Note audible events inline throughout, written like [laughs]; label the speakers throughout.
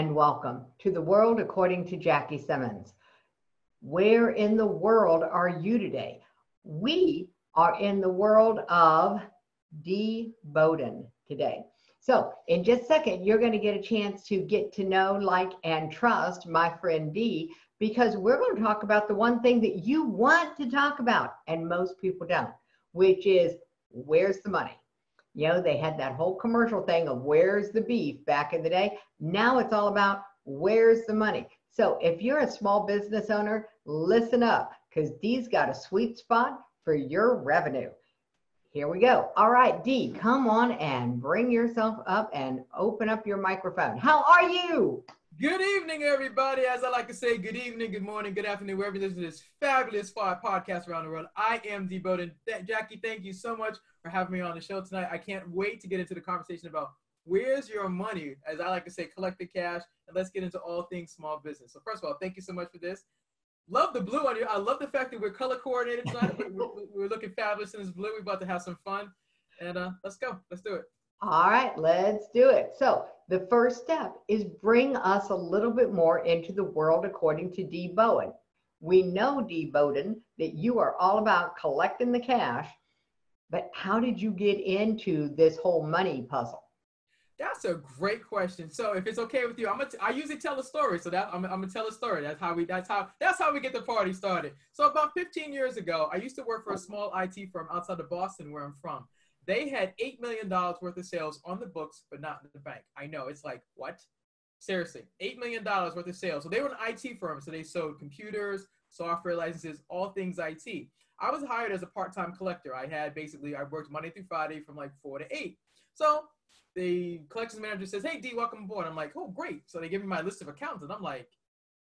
Speaker 1: and welcome to the world according to Jackie Simmons. Where in the world are you today? We are in the world of Dee Bowden today. So, in just a second, you're going to get a chance to get to know, like, and trust my friend Dee because we're going to talk about the one thing that you want to talk about, and most people don't, which is where's the money? You know, they had that whole commercial thing of where's the beef back in the day. Now it's all about where's the money. So if you're a small business owner, listen up because Dee's got a sweet spot for your revenue. Here we go. All right, Dee, come on and bring yourself up and open up your microphone. How are you?
Speaker 2: Good evening, everybody. As I like to say, good evening, good morning, good afternoon, wherever this is this fabulous podcast around the world. I am Dee Bowden. Jackie, thank you so much for having me on the show tonight. I can't wait to get into the conversation about where's your money, as I like to say, collect the cash, and let's get into all things small business. So first of all, thank you so much for this. Love the blue on you. I love the fact that we're color coordinated tonight. we're, we're, looking fabulous in this blue. We're about to have some fun, and uh, let's go. Let's do it.
Speaker 1: All right, let's do it. So the first step is bring us a little bit more into the world according to Dee Bowden. We know, Dee Bowden, that you are all about collecting the cash, but how did you get into this whole money puzzle?
Speaker 2: That's a great question. So if it's okay with you, I'm gonna t- I usually tell a story. So that I'm, I'm, gonna tell a story. That's how we that's how that's how we get the party started. So about 15 years ago, I used to work for a small IT firm outside of Boston, where I'm from. They had $8 million worth of sales on the books, but not in the bank. I know. It's like, what? Seriously, $8 million worth of sales. So they were an IT firm. So they sold computers, software licenses, all things IT. I was hired as a part-time collector. I had basically, I worked Monday through Friday from like four to eight. So the collections manager says, hey, Dee, welcome aboard. I'm like, oh, great. So they give me my list of accounts and I'm like,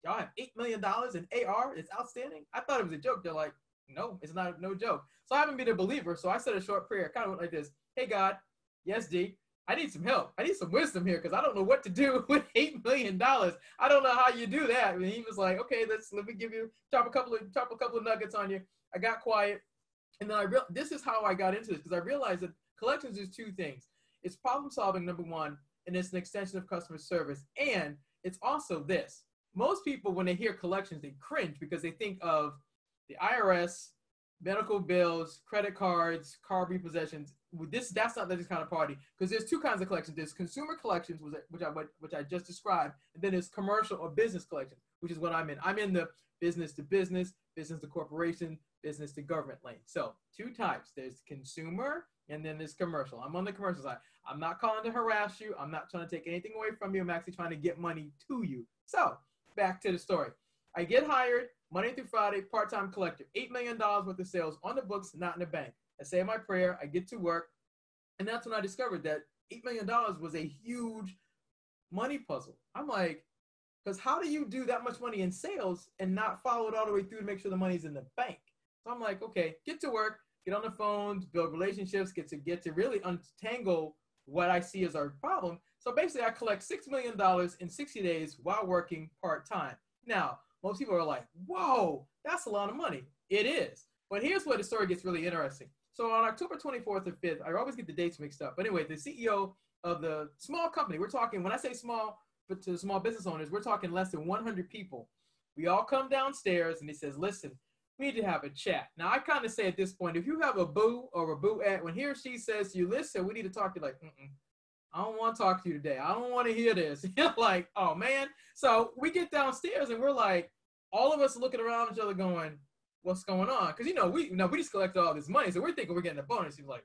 Speaker 2: y'all have $8 million in AR. It's outstanding. I thought it was a joke. They're like, no, it's not no joke. So I haven't been a believer. So I said a short prayer, kind of went like this: Hey God, yes Dee, I need some help. I need some wisdom here because I don't know what to do [laughs] with eight million dollars. I don't know how you do that. And he was like, Okay, let's let me give you drop a couple of drop a couple of nuggets on you. I got quiet, and then I real this is how I got into this because I realized that collections is two things. It's problem solving number one, and it's an extension of customer service, and it's also this. Most people, when they hear collections, they cringe because they think of the IRS, medical bills, credit cards, car repossessions. This that's not this kind of party because there's two kinds of collections. There's consumer collections, which I which I just described, and then there's commercial or business collections, which is what I'm in. I'm in the business to business, business to corporation, business to government lane. So two types. There's consumer and then there's commercial. I'm on the commercial side. I'm not calling to harass you. I'm not trying to take anything away from you. I'm actually trying to get money to you. So back to the story. I get hired Monday through Friday, part-time collector, $8 million worth of sales on the books, not in the bank. I say my prayer, I get to work, and that's when I discovered that $8 million was a huge money puzzle. I'm like, because how do you do that much money in sales and not follow it all the way through to make sure the money's in the bank? So I'm like, okay, get to work, get on the phones, build relationships, get to get to really untangle what I see as our problem. So basically, I collect $6 million in 60 days while working part-time. Now, most people are like, whoa, that's a lot of money. It is. But here's where the story gets really interesting. So on October 24th or 5th, I always get the dates mixed up. But anyway, the CEO of the small company, we're talking, when I say small, but to small business owners, we're talking less than 100 people. We all come downstairs and he says, listen, we need to have a chat. Now, I kind of say at this point, if you have a boo or a boo at, when he or she says to you, listen, we need to talk to you, like, Mm-mm, I don't want to talk to you today. I don't want to hear this. [laughs] Like, oh man. So we get downstairs and we're like, all of us looking around each other going, what's going on? Because you know, we know we just collected all this money, so we're thinking we're getting a bonus. He's like,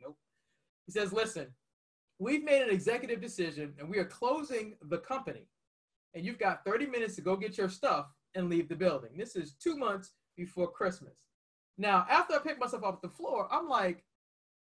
Speaker 2: nope. He says, listen, we've made an executive decision and we are closing the company. And you've got 30 minutes to go get your stuff and leave the building. This is two months before Christmas. Now, after I picked myself off the floor, I'm like,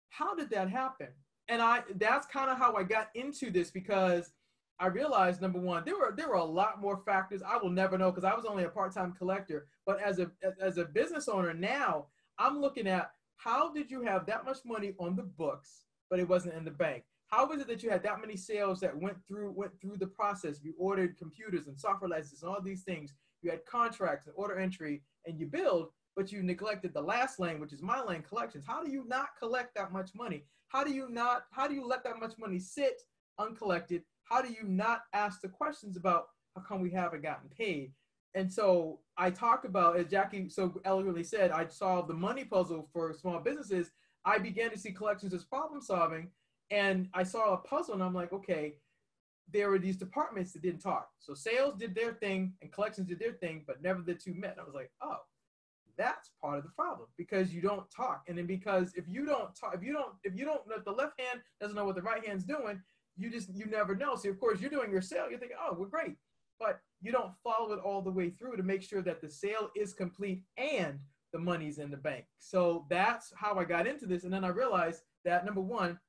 Speaker 2: how did that happen? and I that's kind of how I got into this because I realized number one, there were there were a lot more factors I will never know because I was only a part-time collector. But as a as a business owner now, I'm looking at how did you have that much money on the books, but it wasn't in the bank? How was it that you had that many sales that went through went through the process? You ordered computers and software licenses and all these things. You had contracts and order entry, and you build, but you neglected the last lane, which is my lane collections. How do you not collect that much money? How do you not, how do you let that much money sit uncollected, how do you not ask the questions about how come we haven't gotten paid? And so I talk about, as Jackie so eloquently said, I solved the money puzzle for small businesses. I began to see collections as problem solving. And I saw a puzzle and I'm like, okay, there were these departments that didn't talk. So sales did their thing and collections did their thing, but never the two met. I was like, oh, that's part of the problem because you don't talk. And then because if you don't talk, if you don't, if you don't, if the left hand doesn't know what the right hand's doing, you just, you never know. So of course you're doing your sale, you're thinking, oh, we're great. But you don't follow it all the way through to make sure that the sale is complete and the money's in the bank. So that's how I got into this. And then I realized that number one,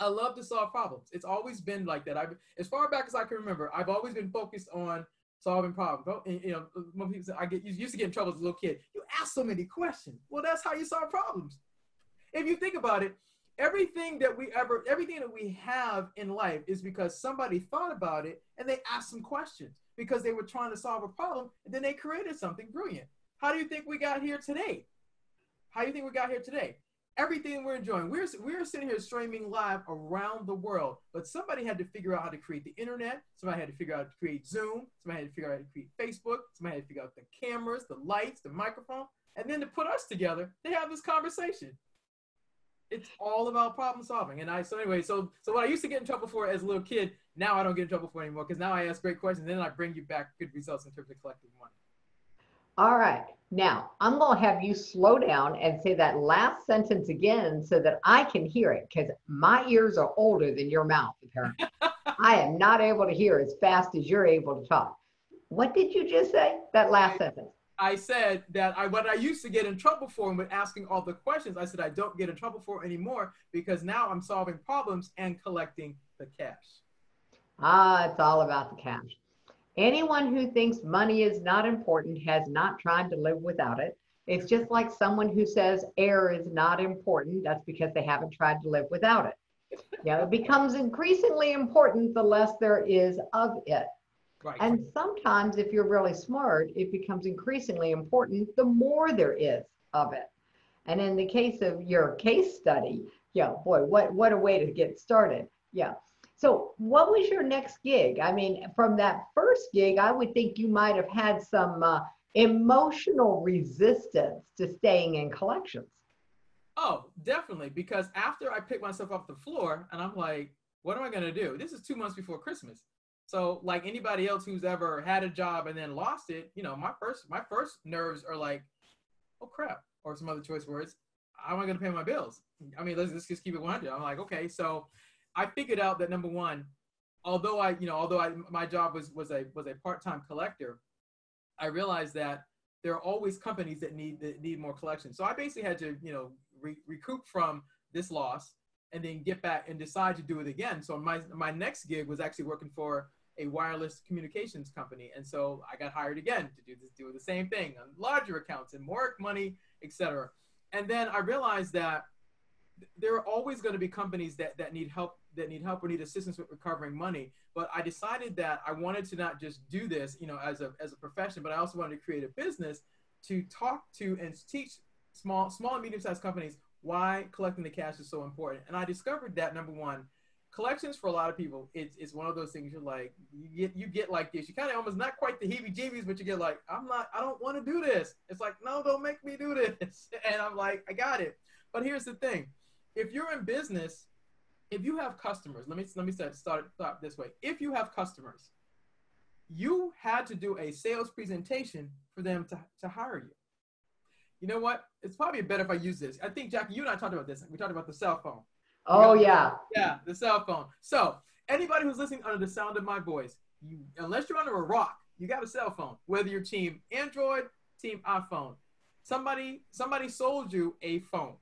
Speaker 2: I love to solve problems. It's always been like that. I've, as far back as I can remember, I've always been focused on solving problems. Oh, and, you know, when people say, I get used to get in trouble as a little kid. You ask so many questions. Well, that's how you solve problems. If you think about it, everything that we ever, everything that we have in life is because somebody thought about it and they asked some questions because they were trying to solve a problem and then they created something brilliant. How do you think we got here today? How do you think we got here today? Everything we're enjoying. We're, we're sitting here streaming live around the world, but somebody had to figure out how to create the internet. Somebody had to figure out how to create Zoom. Somebody had to figure out how to create Facebook. Somebody had to figure out the cameras, the lights, the microphone. And then to put us together, they have this conversation. It's all about problem solving. And I, so anyway, so, so what I used to get in trouble for as a little kid, now I don't get in trouble for anymore because now I ask great questions and then I bring you back good results in terms of collecting money.
Speaker 1: All right. Now, I'm going to have you slow down and say that last sentence again so that I can hear it because my ears are older than your mouth, apparently. [laughs] I am not able to hear as fast as you're able to talk. What did you just say? That last sentence.
Speaker 2: I said that I what I used to get in trouble for with asking all the questions, I said I don't get in trouble for anymore because now I'm solving problems and collecting the cash.
Speaker 1: Ah, it's all about the cash. Anyone who thinks money is not important has not tried to live without it. It's just like someone who says air is not important. That's because they haven't tried to live without it. You know, it becomes increasingly important the less there is of it. Right. And sometimes, if you're really smart, it becomes increasingly important the more there is of it. And in the case of your case study, yeah, boy, what, what a way to get started. Yeah. So, what was your next gig? I mean, from that first gig, I would think you might have had some uh, emotional resistance to staying in collections.
Speaker 2: Oh, definitely. Because after I picked myself off the floor and I'm like, what am I going to do? This is two months before Christmas. So, like anybody else who's ever had a job and then lost it, you know, my first my first nerves are like, oh crap, or some other choice words. How am I going to pay my bills? I mean, let's, let's just keep it 100. I'm like, okay, so I figured out that number one, although I, you know, although I, my job was was a was a part-time collector, I realized that there are always companies that need that need more collection. So I basically had to, you know, re- recoup from this loss and then get back and decide to do it again. So my my next gig was actually working for a wireless communications company, and so I got hired again to do this, do the same thing on larger accounts and more money, etc. And then I realized that there are always going to be companies that, that need help that need help or need assistance with recovering money. But I decided that I wanted to not just do this, you know, as a as a profession, but I also wanted to create a business to talk to and teach small small and medium sized companies why collecting the cash is so important. And I discovered that number one, collections for a lot of people, it's, it's one of those things you're like, you get you get like this. You kind of almost not quite the heebie-jeebies, but you get like, I'm not, I don't want to do this. It's like, no, don't make me do this. [laughs] And I'm like, I got it. But here's the thing: if you're in business if you have customers, let me let me start start, start this way. If you have customers, you had to do a sales presentation for them to, to hire you. You know what? It's probably better if I use this. I think Jackie, you and I talked about this. We talked about the cell phone.
Speaker 1: Oh yeah.
Speaker 2: Yeah, the cell phone. So anybody who's listening under the sound of my voice, you unless you're under a rock, you got a cell phone. Whether you're team Android, team iPhone, somebody somebody sold you a phone.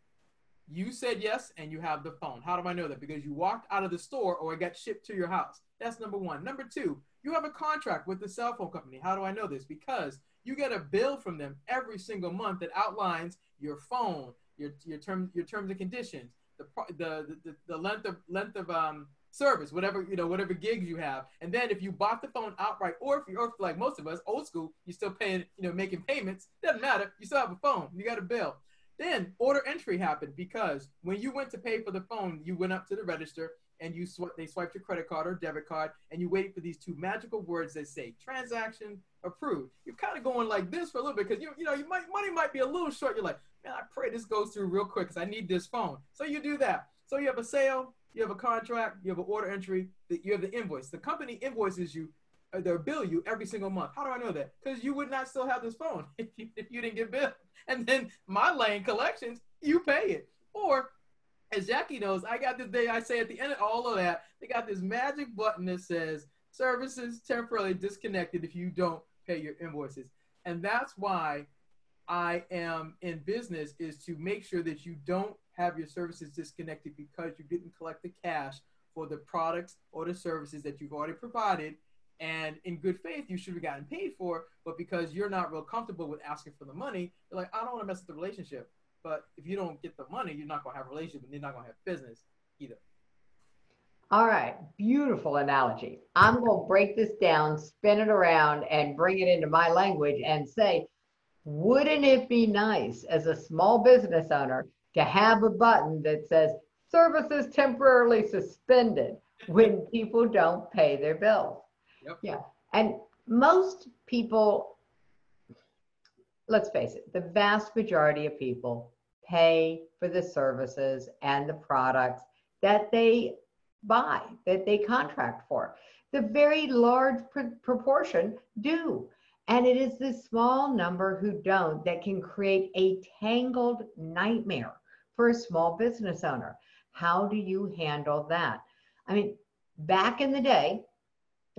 Speaker 2: You said yes, and you have the phone. How do I know that? Because you walked out of the store or it got shipped to your house. That's number one. Number two, you have a contract with the cell phone company. How do I know this? Because you get a bill from them every single month that outlines your phone, your your terms your terms and conditions, the the the, the length of length of um service, whatever you know, whatever gigs you have. And then if you bought the phone outright, or if you're like most of us, old school, you're still paying, you know, making payments. Doesn't matter. You still have a phone. You got a bill. Then order entry happened because when you went to pay for the phone, you went up to the register and you sw- they swiped your credit card or debit card, and you wait for these two magical words that say transaction approved. You're kind of going like this for a little bit because you you know you might money might be a little short. You're like, man, I pray this goes through real quick because I need this phone. So you do that. So you have a sale, you have a contract, you have an order entry, you have the invoice. The company invoices you, uh, they bill you every single month. How do I know that? Because you would not still have this phone [laughs] if you, if you didn't get billed. And then my lane collections, you pay it. Or as Jackie knows, I got this day, I say at the end of all of that, they got this magic button that says services temporarily disconnected if you don't pay your invoices. And that's why I am in business is to make sure that you don't have your services disconnected because you didn't collect the cash for the products or the services that you've already provided. And in good faith, you should have gotten paid for, but because you're not real comfortable with asking for the money, you're like, I don't want to mess with the relationship. But if you don't get the money, you're not going to have a relationship and you're not going to have business either.
Speaker 1: All right, beautiful analogy. I'm going to break this down, spin it around, and bring it into my language and say, wouldn't it be nice as a small business owner to have a button that says services temporarily suspended when people don't pay their bills?
Speaker 2: Yep.
Speaker 1: Yeah. And most people, let's face it, the vast majority of people pay for the services and the products that they buy, that they contract for. The very large pr- proportion do. And it is this small number who don't that can create a tangled nightmare for a small business owner. How do you handle that? I mean, back in the day,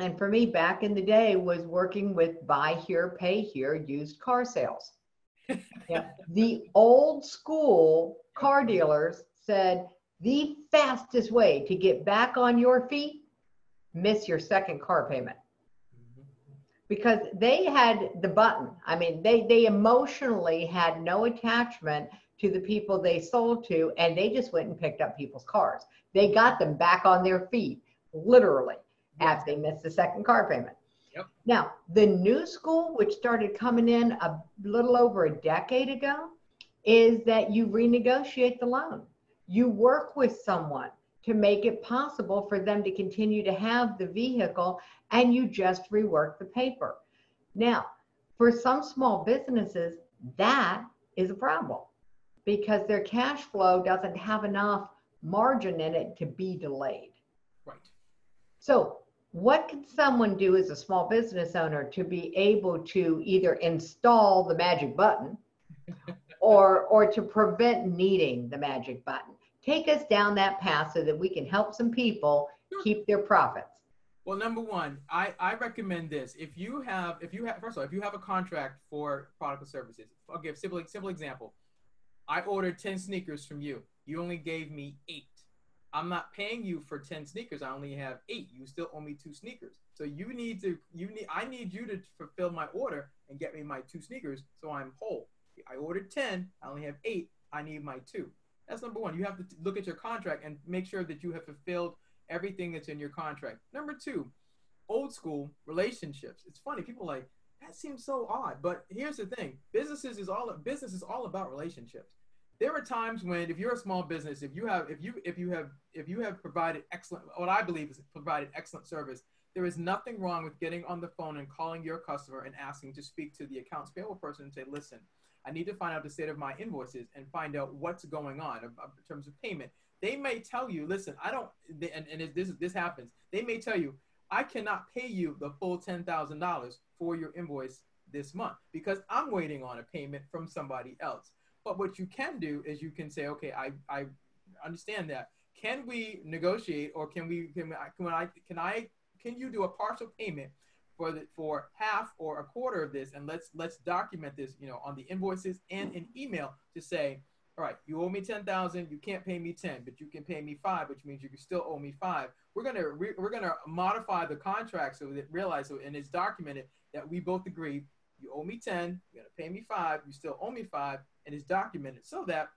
Speaker 1: and for me, back in the day, was working with buy here, pay here used car sales. [laughs] yeah. The old school car dealers said the fastest way to get back on your feet, miss your second car payment. Mm-hmm. Because they had the button. I mean, they, they emotionally had no attachment to the people they sold to, and they just went and picked up people's cars. They got them back on their feet, literally after they missed the second car payment.
Speaker 2: Yep.
Speaker 1: Now, the new school, which started coming in a little over a decade ago, is that you renegotiate the loan. You work with someone to make it possible for them to continue to have the vehicle and you just rework the paper. Now, for some small businesses, that is a problem because their cash flow doesn't have enough margin in it to be delayed.
Speaker 2: Right.
Speaker 1: So, what can someone do as a small business owner to be able to either install the magic button [laughs] or or to prevent needing the magic button? Take us down that path so that we can help some people keep their profits.
Speaker 2: Well, number one, I, I recommend this. If you have, if you have, first of all, if you have a contract for product or services, I'll give simple, simple example. I ordered 10 sneakers from you. You only gave me eight. I'm not paying you for 10 sneakers. I only have eight. You still owe me two sneakers. So you need to, you need, I need you to fulfill my order and get me my two sneakers so I'm whole. I ordered 10. I only have eight. I need my two. That's number one. You have to look at your contract and make sure that you have fulfilled everything that's in your contract. Number two, old school relationships. It's funny. People like, that seems so odd. But here's the thing businesses is all business is all about relationships there are times when if you're a small business if you have if you if you have if you have provided excellent what i believe is provided excellent service there is nothing wrong with getting on the phone and calling your customer and asking to speak to the accounts payable person and say listen i need to find out the state of my invoices and find out what's going on in terms of payment. They may tell you listen i don't and, and this this happens they may tell you i cannot pay you the full $10000 for your invoice this month because i'm waiting on a payment from somebody else but what you can do is you can say, okay, I, I understand that. Can we negotiate or can we can I can I can I can you do a partial payment for the for half or a quarter of this and let's let's document this, you know, on the invoices and an email to say, all right, you owe me 10,000, you can't pay me 10, but you can pay me 5, which means you can still owe me 5. We're going to we're to modify the contract so that realize so and it's documented that we both agree you owe me 10, you're going to pay me 5, you still owe me 5 and it's documented so that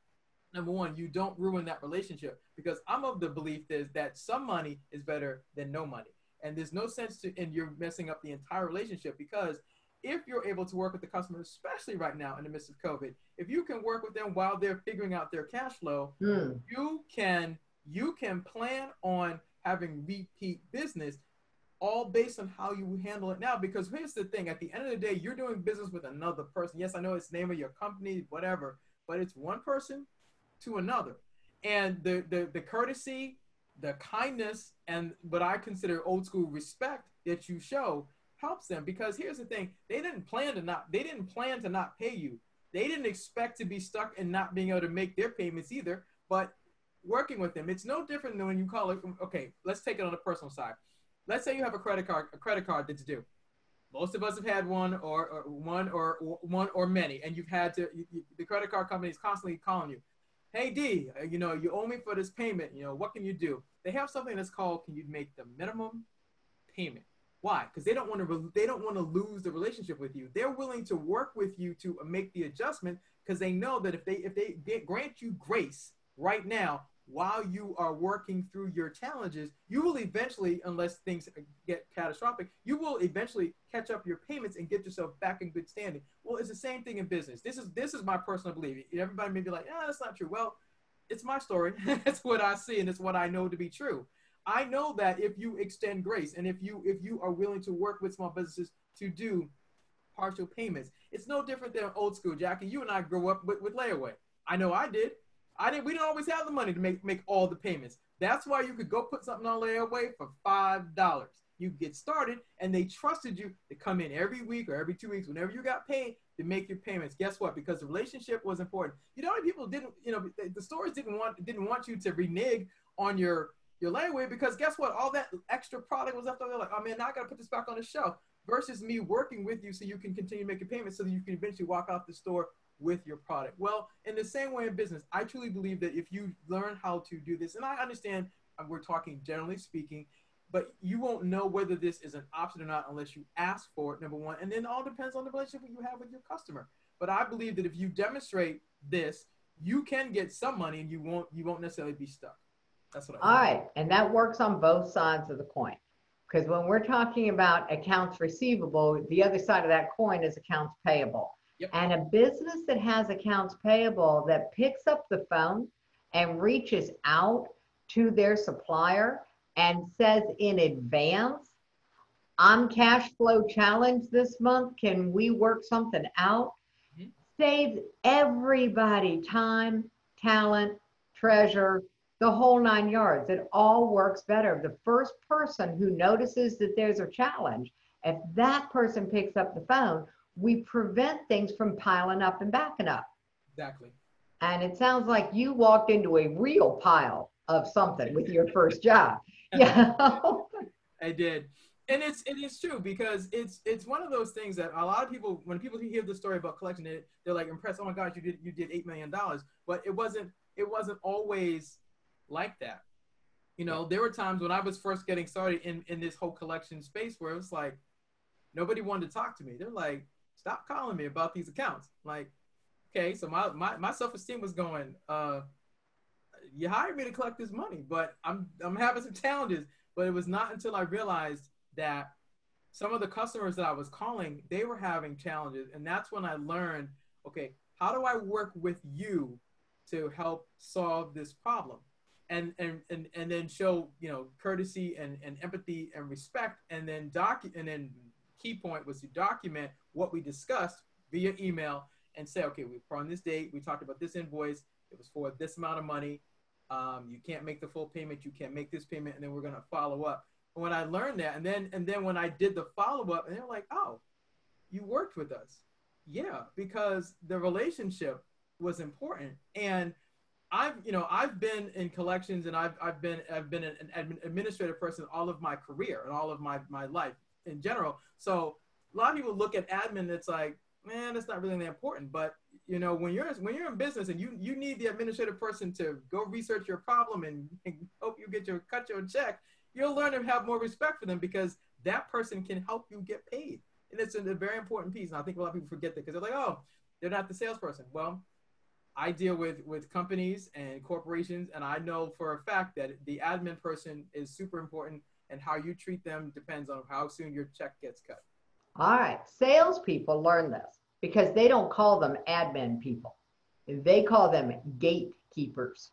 Speaker 2: number one, you don't ruin that relationship because I'm of the belief that, that some money is better than no money. And there's no sense to, and you're messing up the entire relationship because if you're able to work with the customer, especially right now in the midst of COVID, if you can work with them while they're figuring out their cash flow,
Speaker 1: mm.
Speaker 2: you can, you can plan on having repeat business all based on how you handle it now. Because here's the thing at the end of the day, you're doing business with another person. Yes, I know it's name of your company, whatever, but it's one person to another. And the, the, the courtesy, the kindness, and what I consider old school respect that you show helps them because here's the thing they didn't plan to not they didn't plan to not pay you they didn't expect to be stuck and not being able to make their payments either but working with them it's no different than when you call it okay let's take it on the personal side let's say you have a credit card, a credit card that's due. Most of us have had one or, or one or, or, one or many, and you've had to. You, you, the credit card company is constantly calling you. Hey Dee, you know you owe me for this payment. You know what can you do? They have something that's called "Can you make the minimum payment?" Why? Because they don't want to. They don't want to lose the relationship with you. They're willing to work with you to make the adjustment because they know that if they if they get, grant you grace right now, while you are working through your challenges, you will eventually, unless things get catastrophic, you will eventually catch up your payments and get yourself back in good standing. Well, it's the same thing in business. This is this is my personal belief. Everybody may be like, "Yeah, that's not true." Well, it's my story. [laughs] it's what I see, and it's what I know to be true. I know that if you extend grace and if you if you are willing to work with small businesses to do partial payments, it's no different than old school. Jackie, you and I grew up with, with layaway. I know I did. I didn't. We didn't always have the money to make make all the payments. That's why you could go put something on layaway for five dollars. You get started, and they trusted you to come in every week or every two weeks, whenever you got paid, to make your payments. Guess what? Because the relationship was important. You know, people didn't. You know, the stores didn't want didn't want you to renege on your your layaway because guess what? All that extra product was left over. Like, oh man, now I got to put this back on the shelf. Versus me working with you so you can continue making payments so that you can eventually walk out the store with your product. Well, in the same way in business, I truly believe that if you learn how to do this, and I understand uh, we're talking generally speaking, but you won't know whether this is an option or not unless you ask for it, number one. And then all depends on the relationship you have with your customer. But I believe that if you demonstrate this, you can get some money and you won't you won't necessarily be stuck. That's what I
Speaker 1: All right. And that works on both sides of the coin. Because when we're talking about accounts receivable, the other side of that coin is accounts payable. Yep. And a business that has accounts payable that picks up the phone and reaches out to their supplier and says in advance, I'm cash flow challenged this month. Can we work something out? Mm-hmm. Saves everybody time, talent, treasure, the whole nine yards. It all works better. The first person who notices that there's a challenge, if that person picks up the phone, we prevent things from piling up and backing up.
Speaker 2: Exactly.
Speaker 1: And it sounds like you walked into a real pile of something with your first job. [laughs] Yeah.
Speaker 2: I did. And it's it is true because it's it's one of those things that a lot of people when people hear the story about collection it they're like impressed oh my gosh you did you did eight million dollars but it wasn't it wasn't always like that you know there were times when I was first getting started in in this whole collection space where it was like nobody wanted to talk to me they're like stop calling me about these accounts. Like, okay, so my, my, my self-esteem was going, uh, you hired me to collect this money, but I'm, I'm having some challenges. But it was not until I realized that some of the customers that I was calling, they were having challenges. And that's when I learned, okay, how do I work with you to help solve this problem? And, and, and, and then show, you know, courtesy and, and empathy and respect and then docu- and then key point was to document what we discussed via email and say, okay, we on this date, we talked about this invoice. It was for this amount of money. Um, you can't make the full payment. You can't make this payment, and then we're gonna follow up. And when I learned that, and then and then when I did the follow up, and they're like, oh, you worked with us, yeah, because the relationship was important. And I've you know I've been in collections, and I've I've been I've been an, an administrative person all of my career and all of my my life in general. So a lot of people look at admin. It's like, man, that's not really that important. But you know, when you're when you're in business and you you need the administrative person to go research your problem and, and help you get your cut your check, you'll learn to have more respect for them because that person can help you get paid. And it's a very important piece. And I think a lot of people forget that because they're like, oh, they're not the salesperson. Well, I deal with with companies and corporations, and I know for a fact that the admin person is super important and how you treat them depends on how soon your check gets cut.
Speaker 1: All right. Salespeople learn this because they don't call them admin people. They call them gatekeepers.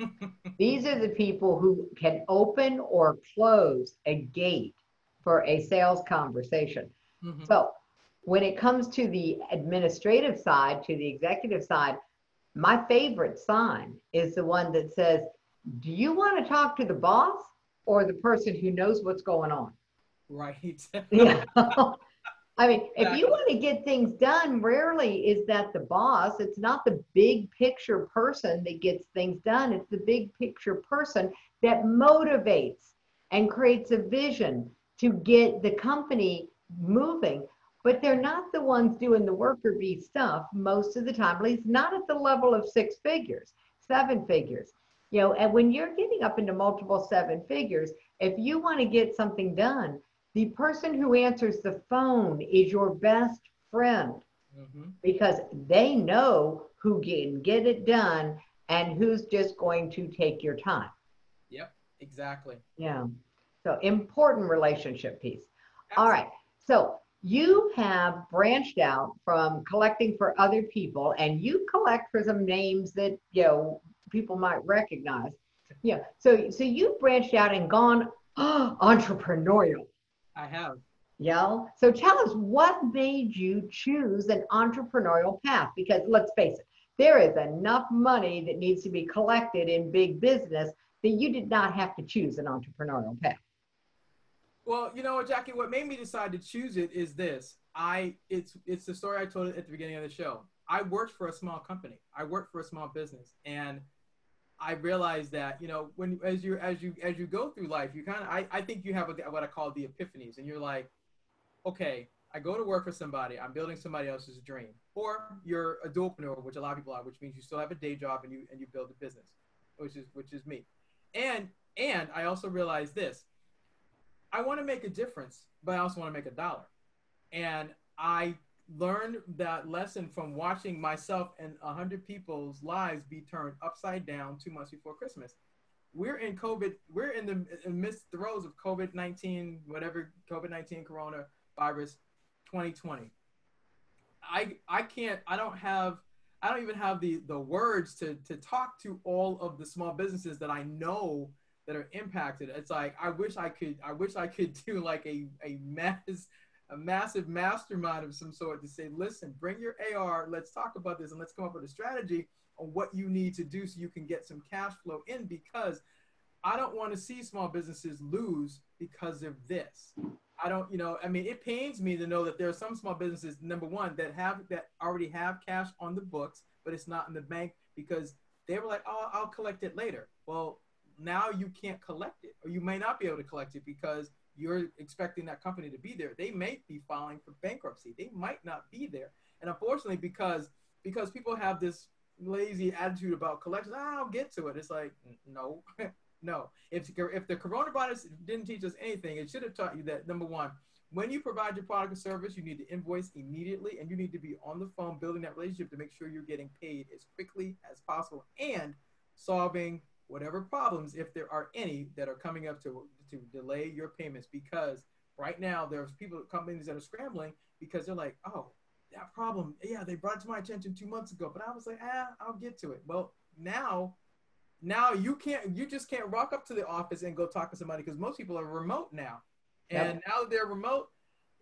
Speaker 1: [laughs] These are the people who can open or close a gate for a sales conversation.
Speaker 2: Mhm.
Speaker 1: So when it comes to the administrative side, to the executive side, my favorite sign is the one that says, Do you want to talk to the boss or the person who knows what's going on?
Speaker 2: Right. [laughs]
Speaker 1: Yeah. I mean, if you want to get things done, rarely is that the boss. It's not the big picture person that gets things done. It's the big picture person that motivates and creates a vision to get the company moving. But they're not the ones doing the worker bee stuff most of the time, at least not at the level of six figures, seven figures. You know, and when you're getting up into multiple seven figures, if you want to get something done, the person who answers the phone is your best friend
Speaker 2: Mhm.
Speaker 1: because they know who can get it done and who's just going to take your time.
Speaker 2: Yep. Exactly.
Speaker 1: Yeah. So important relationship piece. All right. So you have branched out from collecting for other people and you collect for some names that, you know, people might recognize. Yeah. So so you've branched out and gone [gasps] entrepreneurial.
Speaker 2: I have.
Speaker 1: Yeah. So tell us what made you choose an entrepreneurial path? Because let's face it, there is enough money that needs to be collected in big business that you did not have to choose an entrepreneurial path.
Speaker 2: Well, you know what, Jackie, what made me decide to choose it is this. I it's it's the story I told at the beginning of the show. I worked for a small company. I worked for a small business and I realized that, you know, when as you as you as you go through life, you kind of I, I think you have a, what I call the epiphanies and you're like, okay, I go to work for somebody, I'm building somebody else's dream. Or you're a dualpreneur, which a lot of people are, which means you still have a day job and you and you build a business, which is which is me. And and I also realized this. I want to make a difference, but I also want to make a dollar. And I learned that lesson from watching myself and a hundred people's lives be turned upside down two months before Christmas. We're in COVID. We're in the midst throes of COVID nineteen, whatever COVID nineteen coronavirus, 2020. I I can't. I don't have. I don't even have the the words to to talk to all of the small businesses that I know that are impacted. It's like I wish I could. I wish I could [laughs] do like a a mass a massive mastermind of some sort to say, listen, bring your AR. Let's talk about this and let's come up with a strategy on what you need to do so you can get some cash flow in because I don't want to see small businesses lose because of this. I don't, you know, I mean, it pains me to know that there are some small businesses, number one, that have that already have cash on the books, but it's not in the bank because they were like, oh, I'll collect it later. Well, now you can't collect it, or you may not be able to collect it because you're expecting that company to be there. They may be filing for bankruptcy. They might not be there. And unfortunately, because because people have this lazy attitude about collections, "Ah, I'll get to it. It's like, no, [laughs] no. If if the coronavirus didn't teach us anything, it should have taught you that number one, when you provide your product or service, you need to invoice immediately, and you need to be on the phone building that relationship to make sure you're getting paid as quickly as possible and solving whatever problems, if there are any, that are coming up to to delay your payments. Because right now there's people, companies that are scrambling because they're like, oh, that problem, yeah, they brought it to my attention two months ago, but I was like, ah, I'll get to it. Well, now, now you can't, you just can't rock up to the office and go talk to somebody because most people are remote now, and
Speaker 1: Yep.
Speaker 2: now that they're remote.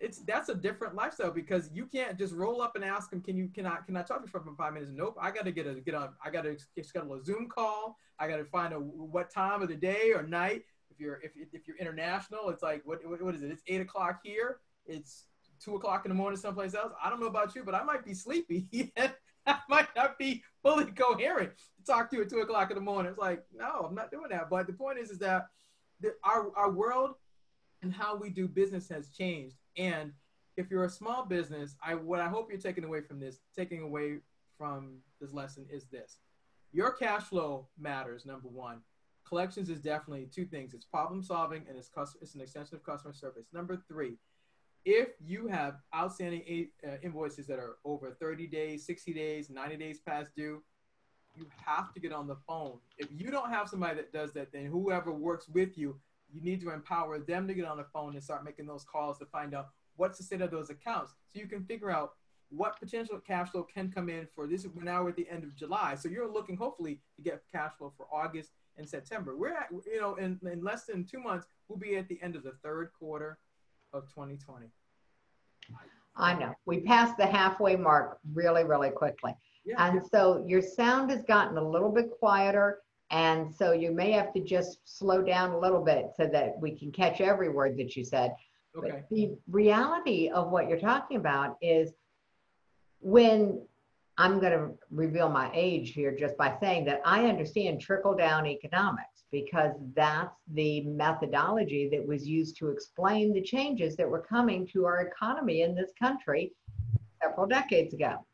Speaker 2: It's that's a different lifestyle because you can't just roll up and ask them, can you can I can I talk to you for five minutes? Nope, I got to get a get on. I got to schedule a Zoom call. I got to find a what time of the day or night. If you're if, if you're international, it's like what, what is it? It's eight o'clock here. It's two o'clock in the morning someplace else. I don't know about you, but I might be sleepy. [laughs] I might not be fully coherent to talk to you at two o'clock in the morning. It's like no, I'm not doing that. But the point is, is that the, our our world and how we do business has changed. And if you're a small business, I what I hope you're taking away from this, taking away from this lesson is this. Your cash flow matters, number one. Collections is definitely two things. It's problem solving and it's cus- it's an extension of customer service. Number three, if you have outstanding uh, invoices that are over 30 days, 60 days, 90 days past due, you have to get on the phone. If you don't have somebody that does that, then whoever works with you, you need to empower them to get on the phone and start making those calls to find out what's the state of those accounts so you can figure out what potential cash flow can come in for this. We're now at the end of July, so you're looking hopefully to get cash flow for August and September. We're at, you know, in, in less than two months, we'll be at the end of the third quarter of 2020.
Speaker 1: I know. We passed the halfway mark really, really quickly.
Speaker 2: Yeah.
Speaker 1: And so your sound has gotten a little bit quieter. And so you may have to just slow down a little bit so that we can catch every word that you said.
Speaker 2: Okay.
Speaker 1: But the reality of what you're talking about is when I'm going to reveal my age here just by saying that I understand trickle down economics because that's the methodology that was used to explain the changes that were coming to our economy in this country several decades ago.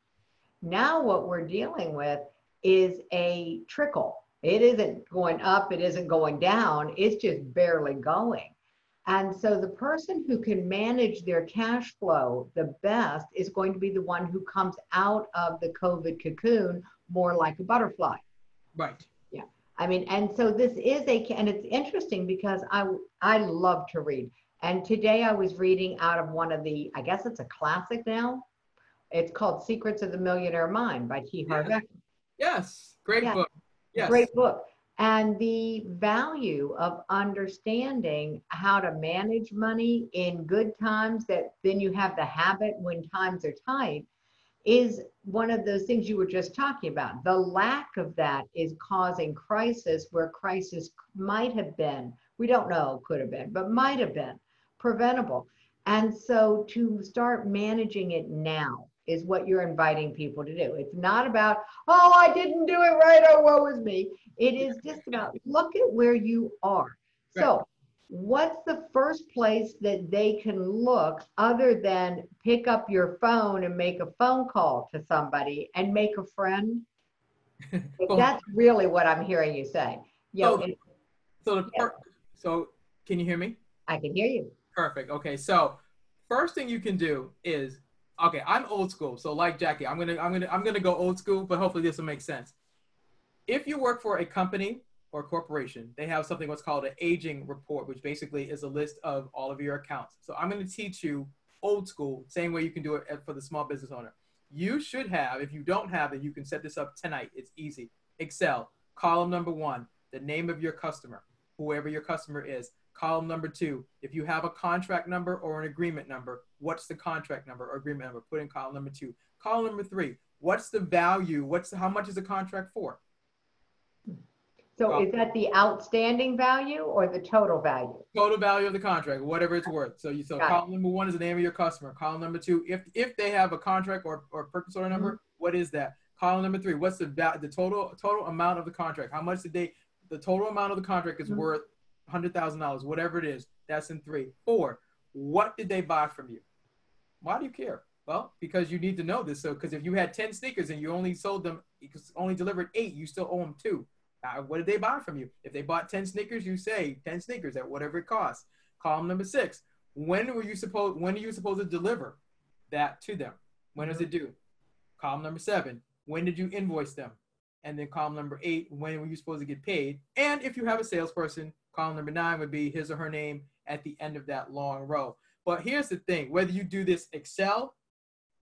Speaker 1: Now, what we're dealing with is a trickle. It isn't going up, it isn't going down, it's just barely going. And so the person who can manage their cash flow the best is going to be the one who comes out of the COVID cocoon more like a butterfly.
Speaker 2: Right.
Speaker 1: Yeah. I mean, and so this is a, and it's interesting because I, I love to read. And today I was reading out of one of the, I guess it's a classic now. It's called Secrets of the Millionaire Mind by T. Harv Eker.
Speaker 2: Yes. Great
Speaker 1: Yeah.
Speaker 2: book. Yes.
Speaker 1: Great book. And the value of understanding how to manage money in good times that then you have the habit when times are tight is one of those things you were just talking about. The lack of that is causing crisis where crisis might have been, we don't know, could have been, but might have been preventable. And so to start managing it now is what you're inviting people to do. It's not about, oh, I didn't do it right, oh, woe is me. It is just about look at where you are. So, what's the first place that they can look other than pick up your phone and make a phone call to somebody and make a friend? [laughs] That's really what I'm hearing you say. You know,
Speaker 2: So- so the per- so can you hear me?
Speaker 1: I can hear you.
Speaker 2: Perfect. Okay. So first thing you can do is okay, I'm old school. So like Jackie, I'm gonna I'm gonna I'm gonna go old school, but hopefully this will make sense. If you work for a company or corporation, they have something what's called an aging report, which basically is a list of all of your accounts. So I'm gonna teach you old school, same way you can do it for the small business owner. You should have, if you don't have it, you can set this up tonight. It's easy. Excel, column number one, the name of your customer, whoever your customer is. Column number two, if you have a contract number or an agreement number, what's the contract number or agreement number? Put in column number two. Column number three, what's the value? What's how much is the contract for?
Speaker 1: So,
Speaker 2: Well-
Speaker 1: is that the outstanding value or the total value?
Speaker 2: Total value of the contract, whatever it's worth. So you so
Speaker 1: Got it.
Speaker 2: column number one is the name of your customer. Column number two, if if they have a contract or, or purchase order number,
Speaker 1: Mm-hmm.
Speaker 2: what is that? Column number three, what's the the total total amount of the contract? How much did they the total amount of the contract is
Speaker 1: Mhm.
Speaker 2: worth hundred thousand dollars, whatever it is. That's in three. Four, what did they buy from you? Why do you care? Well, because you need to know this. So, because if you had 10 sneakers and you only sold them, only delivered eight, you still owe them two. Uh, what did they buy from you? If they bought 10 sneakers, you say 10 sneakers at whatever it costs. Column number six. When were you supposed? When are you supposed to deliver that to them? When is it due? Column number seven. When did you invoice them? And then column number eight. When were you supposed to get paid? And if you have a salesperson, column number nine would be his or her name at the end of that long row. But here's the thing: whether you do this Excel,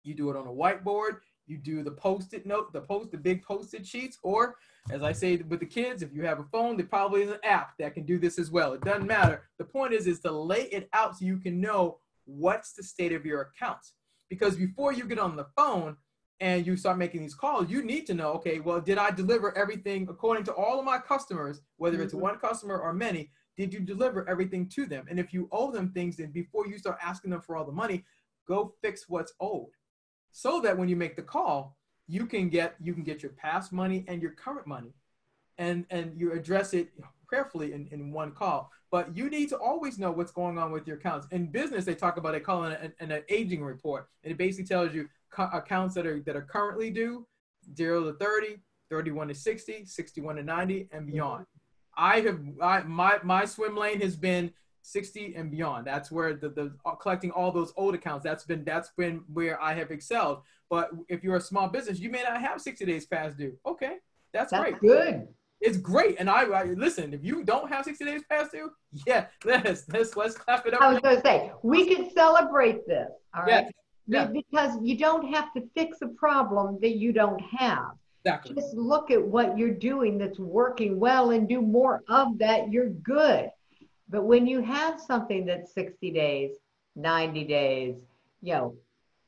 Speaker 2: you do it on a whiteboard, you do the post-it note, the post, the big post-it sheets, or as I say with the kids, if you have a phone, there probably is an app that can do this as well. It doesn't matter. The point is, is to lay it out so you can know what's the state of your accounts. Because before you get on the phone and you start making these calls, you need to know, okay, well, did I deliver everything according to all of my customers, whether it's
Speaker 1: Mhm.
Speaker 2: one customer or many? Did you deliver everything to them? And if you owe them things, then before you start asking them for all the money, go fix what's owed so that when you make the call you can get you can get your past money and your current money and and you address it prayerfully in, in one call but you need to always know what's going on with your accounts in business they talk about they call it an, an, an aging report and it basically tells you accounts that are that are currently due 0 to 30 31 to 60 61 to 90 and beyond i have I, my my swim lane has been 60 and beyond. That's where the, the uh, collecting all those old accounts. That's been that's been where I have excelled. But if you're a small business, you may not have 60 days past due. Okay, that's,
Speaker 1: That's
Speaker 2: great.
Speaker 1: good.
Speaker 2: It's great. And I, I listen. If you don't have 60 days past due, yeah, [laughs] let's let's let's clap it up.
Speaker 1: I was going to say, we can celebrate this. All right.
Speaker 2: Yeah.
Speaker 1: Because you don't have to fix a problem that you don't have.
Speaker 2: Exactly.
Speaker 1: Just look at what you're doing that's working well and do more of that. You're good. But when you have something that's 60 days, 90 days, you know,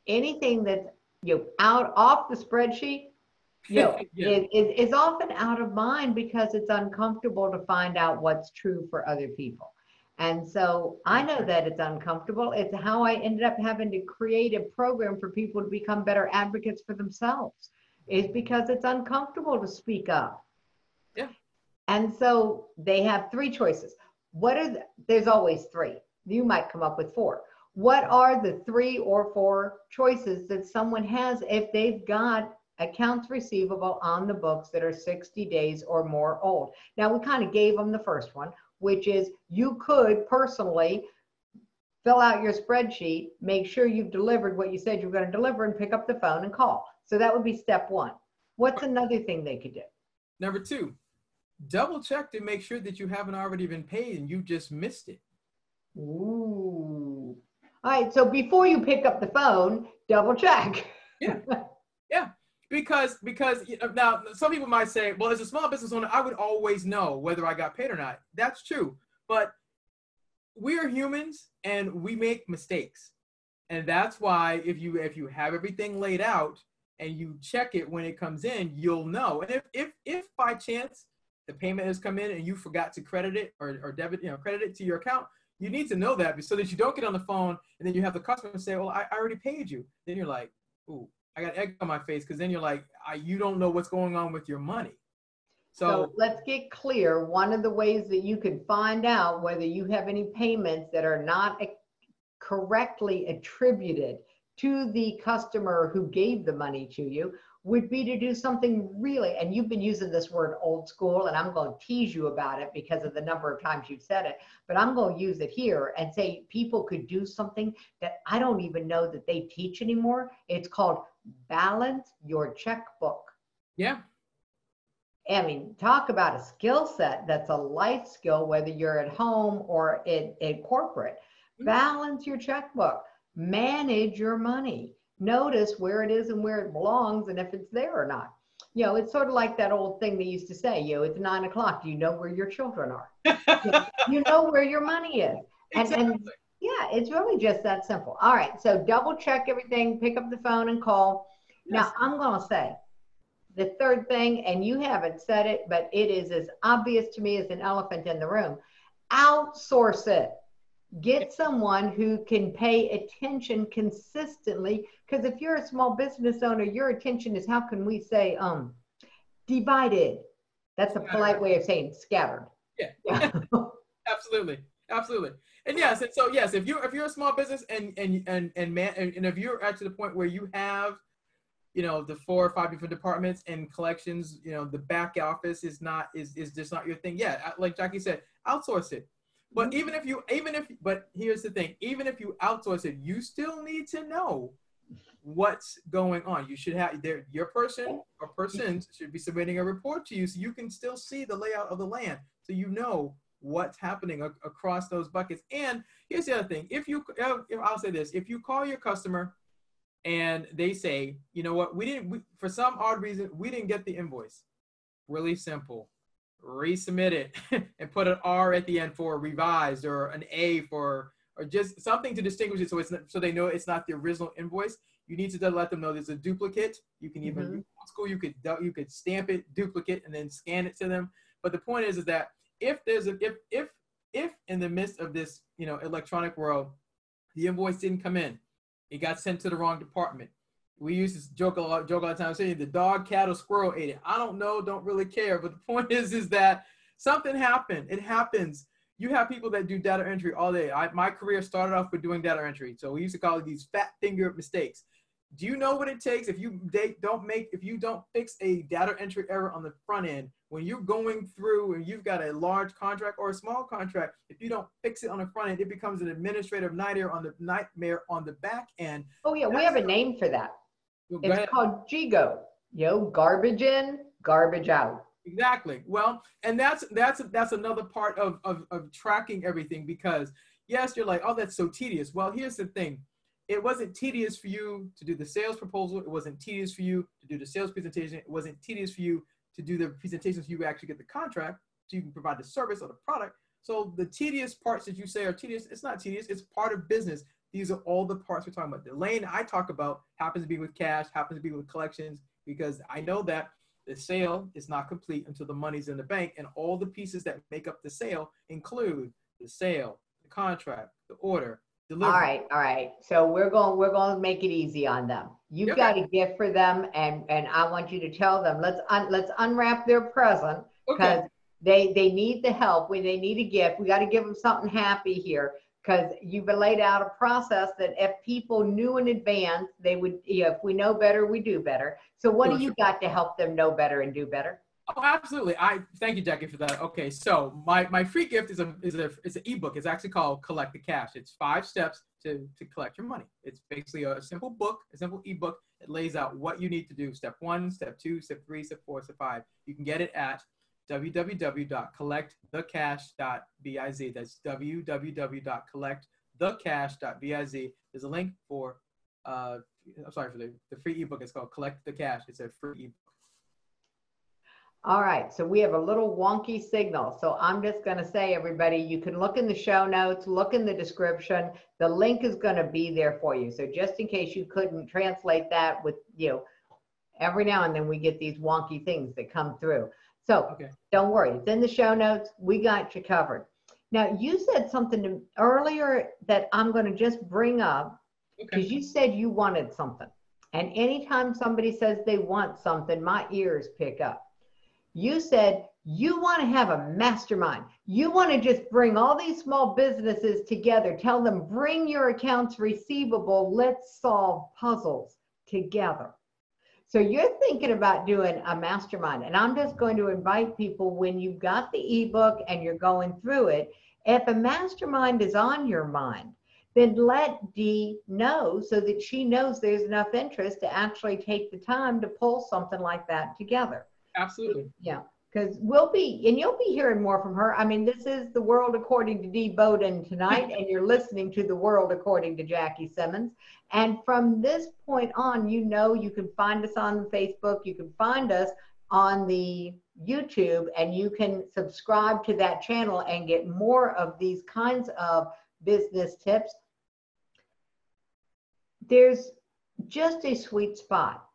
Speaker 1: anything that's you know, out off the spreadsheet, [laughs] you know,
Speaker 2: Yeah.
Speaker 1: is, is, is often out of mind because it's uncomfortable to find out what's true for other people. And so I know that it's uncomfortable. It's how I ended up having to create a program for people to become better advocates for themselves, is because it's uncomfortable to speak up.
Speaker 2: Yeah.
Speaker 1: And so they have three choices. What are the, there's always three. You might come up with four. What are the three or four choices that someone has if they've got accounts receivable on the books that are 60 days or more old? Now, we kind of gave them the first one, which is you could personally fill out your spreadsheet, make sure you've delivered what you said you're going to deliver, and pick up the phone and call. So that would be step one. What's another thing they could do?
Speaker 2: Number two, double check to make sure that you haven't already been paid and you just missed it.
Speaker 1: Ooh. All right. So before you pick up the phone, double check. [laughs]
Speaker 2: Because because now some people might say, well, as a small business owner, I would always know whether I got paid or not. That's true, but we are humans and we make mistakes, and that's why if you if you have everything laid out and you check it when it comes in, you'll know. And if if if by chance the payment has come in and you forgot to credit it or, or debit you know credit it to your account, you need to know that so that you don't get on the phone and then you have the customer say, well, I, I already paid you. Then you're like, ooh. I got egg on my face because then you're like, I, you don't know what's going on with your money.
Speaker 1: So,
Speaker 2: So,
Speaker 1: let's get clear. One of the ways that you can find out whether you have any payments that are not ac- correctly attributed to the customer who gave the money to you would be to do something really, and you've been using this word old school, and I'm going to tease you about it because of the number of times you've said it, but I'm going to use it here and say people could do something that I don't even know that they teach anymore. It's called balance your checkbook.
Speaker 2: yeah,
Speaker 1: I mean, talk about a skill set that's a life skill, whether you're at home or in, in corporate.
Speaker 2: Mhm.
Speaker 1: Balance your checkbook, manage your money, notice where it is and where it belongs and if it's there or not. You know, it's sort of like that old thing they used to say, you know, it's nine o'clock, do you know where your children are? [laughs] you know where your money is. And, and yeah, it's really just that simple. All right, so double check everything, pick up the phone and call. Now, I'm going to say the third thing, and you haven't said it, but it is as obvious to me as an elephant in the room outsource it. Get someone who can pay attention consistently. Because if you're a small business owner, your attention is how can we say, um, divided. That's a polite way of saying scattered.
Speaker 2: Yeah. [laughs]
Speaker 1: Yeah. [laughs]
Speaker 2: absolutely, absolutely. And yes, and so yes, if you if you're a small business and and and and man, and, and if you're at to the point where you have, you know, the four or five different departments and collections, you know, the back office is not is is just not your thing. Yeah, like Jackie said, outsource it. But mm-hmm. even if you even if but here's the thing, even if you outsource it, you still need to know what's going on. You should have there your person or persons mm-hmm. should be submitting a report to you so you can still see the layout of the land. So you know what's happening a- across those buckets. And here's the other thing: if you, if I'll say this, if you call your customer and they say, you know what, we didn't, we, for some odd reason, we didn't get the invoice. Really simple. Resubmit it [laughs] and put an R at the end for revised or an A for or just something to distinguish it so it's not, so they know it's not the original invoice. You need to let them know there's a duplicate. You can even
Speaker 1: Mhm.
Speaker 2: old school you could you could stamp it duplicate and then scan it to them. But the point is is that if there's a if if if in the midst of this you know electronic world the invoice didn't come in it got sent to the wrong department we used to joke a lot joke all the time saying the dog cat or squirrel ate it. I don't know don't really care but the [laughs] point is is that something happened. It happens. You have people that do data entry all day. I, my career started off with doing data entry so we used to call it these fat finger mistakes. Do you know what it takes if you don't make if you don't fix a data entry error on the front end? When you're going through and you've got a large contract or a small contract if you don't fix it on the front end it becomes an administrative nightmare on the nightmare on the back end.
Speaker 1: Oh, yeah, we have a name for that.
Speaker 2: Well,
Speaker 1: It's called GIGO. You know, garbage in, garbage out.
Speaker 2: Exactly. Well, and that's that's that's another part of, of of tracking everything because yes, you're like, oh, that's so tedious. Well, here's the thing. it wasn't tedious for you to do the sales proposal. It wasn't tedious for you to do the sales presentation. It wasn't tedious for you to do the presentations. You actually get the contract so you can provide the service or the product. So the tedious parts that you say are tedious, it's not tedious. It's part of business. These are all the parts we're talking about. The lane I talk about happens to be with cash, happens to be with collections, because I know that the sale is not complete until the money's in the bank. And all the pieces that make up the sale include the sale, the contract, the order,
Speaker 1: Delivery. All right, all right. So we're going we're going to make it easy on them. You've yep. got a gift for them, and and I want you to tell them let's un, let's unwrap their present because okay. they they need the help. When they need a gift, we got to give them something happy here because you've laid out a process that if people knew in advance, they would. You know, if we know better, we do better. So what do you got to help them know better and do better?
Speaker 2: Oh, absolutely. I thank you, Jackie, for that. Okay, so my my free gift is a is a is an ebook. It's actually called Collect the Cash. It's five steps to to collect your money. It's basically a simple book, a simple ebook. It lays out what you need to do. Step one, step two, step three, step four, step five. You can get it at www.collectthecash.biz. That's www.collectthecash.biz. There's a link for uh, I'm sorry for the, the free ebook. It's called Collect the Cash. It's a free ebook.
Speaker 1: All right, so we have a little wonky signal. So I'm just going to say, everybody, you can look in the show notes, look in the description. The link is going to be there for you. So just in case you couldn't translate that with, you know, every now and then we get these wonky things that come through. So okay. don't worry, it's in the show notes. We got you covered. Now, you said something earlier that I'm going to just bring up because okay. you said you wanted something. And anytime somebody says they want something, my ears pick up. You said you want to have a mastermind. You want to just bring all these small businesses together. Tell them, bring your accounts receivable. Let's solve puzzles together. So you're thinking about doing a mastermind. And I'm just going to invite people when you've got the ebook and you're going through it, if a mastermind is on your mind, then let Dee know so that she knows there's enough interest to actually take the time to pull something like that together.
Speaker 2: Absolutely.
Speaker 1: Yeah. Because we'll be, and you'll be hearing more from her. I mean, this is the world according to Dee Bowden tonight, and you're listening to the world according to Jackie Simmons. And from this point on, you know you can find us on Facebook, you can find us on the YouTube, and you can subscribe to that channel and get more of these kinds of business tips. There's just a sweet spot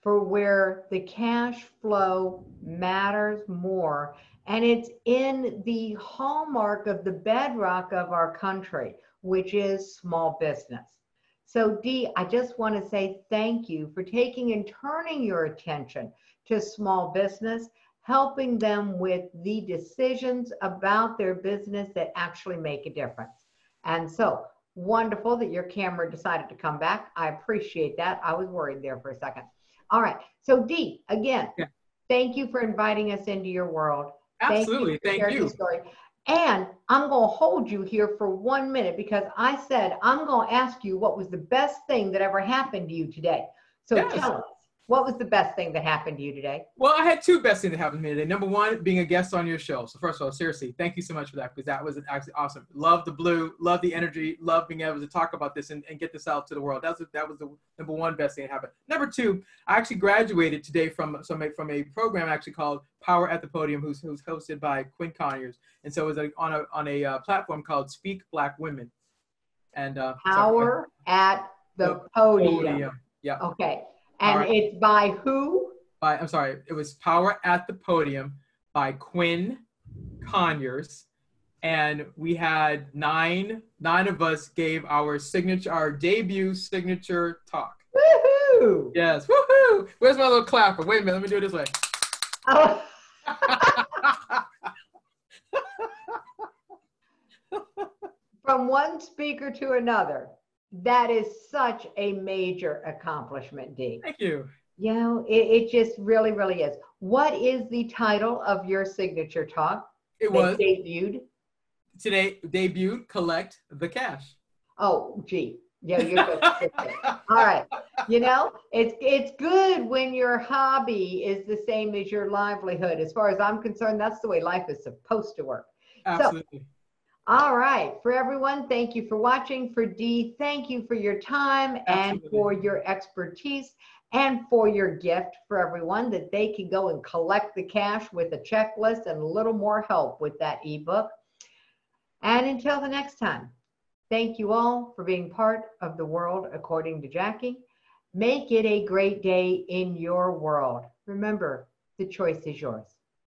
Speaker 1: for where the cash flow matters more. And it's in the hallmark of the bedrock of our country, which is small business. So, Dee, I just want to say thank you for taking and turning your attention to small business, helping them with the decisions about their business that actually make a difference. And so, wonderful that your camera decided to come back. I appreciate that. I was worried there for a second. All right. So Dee, again, yeah. thank you for inviting us into your world.
Speaker 2: Absolutely. Thank you. Thank you.
Speaker 1: Story. And I'm going to hold you here for one minute because I said I'm going to ask you what was the best thing that ever happened to you today. So yes. tell us. What was the best thing that happened to you today?
Speaker 2: Well, I had two best things that happened to me today. Number one, being a guest on your show. So first of all, seriously, thank you so much for that because that was actually awesome. Love the blue, love the energy, love being able to talk about this and, and get this out to the world. That was that was the number one best thing that happened. Number two, I actually graduated today from a, from a program actually called Power at the Podium, who's who's hosted by Quinn Conyers, and so it was on a on a uh, platform called Speak Black Women. And uh,
Speaker 1: Power at the, the podium. podium.
Speaker 2: Yeah.
Speaker 1: Okay. And right. it's by who?
Speaker 2: By I'm sorry, it was Power at the Podium by Quinn Conyers. And we had nine, nine of us gave our signature, our debut signature talk.
Speaker 1: Woohoo!
Speaker 2: Yes, woohoo! Where's my little clapper? Wait a minute, let me do it this way. Oh. [laughs]
Speaker 1: From one speaker to another. That is such a major accomplishment, Dee.
Speaker 2: Thank you.
Speaker 1: You know, it, it just really, really is. What is the title of your signature talk?
Speaker 2: It was
Speaker 1: debuted.
Speaker 2: Today debuted collect the cash.
Speaker 1: Oh, gee. Yeah, you're good. [laughs] All right. You know, it's it's good when your hobby is the same as your livelihood. As far as I'm concerned, that's the way life is supposed to work.
Speaker 2: Absolutely. So,
Speaker 1: All right. For everyone, thank you for watching. For Dee, thank you for your time and for your expertise and for your gift for everyone that they can go and collect the cash with a checklist and a little more help with that ebook. And until the next time, thank you all for being part of the world according to Jackie. Make it a great day in your world. Remember, the choice is yours.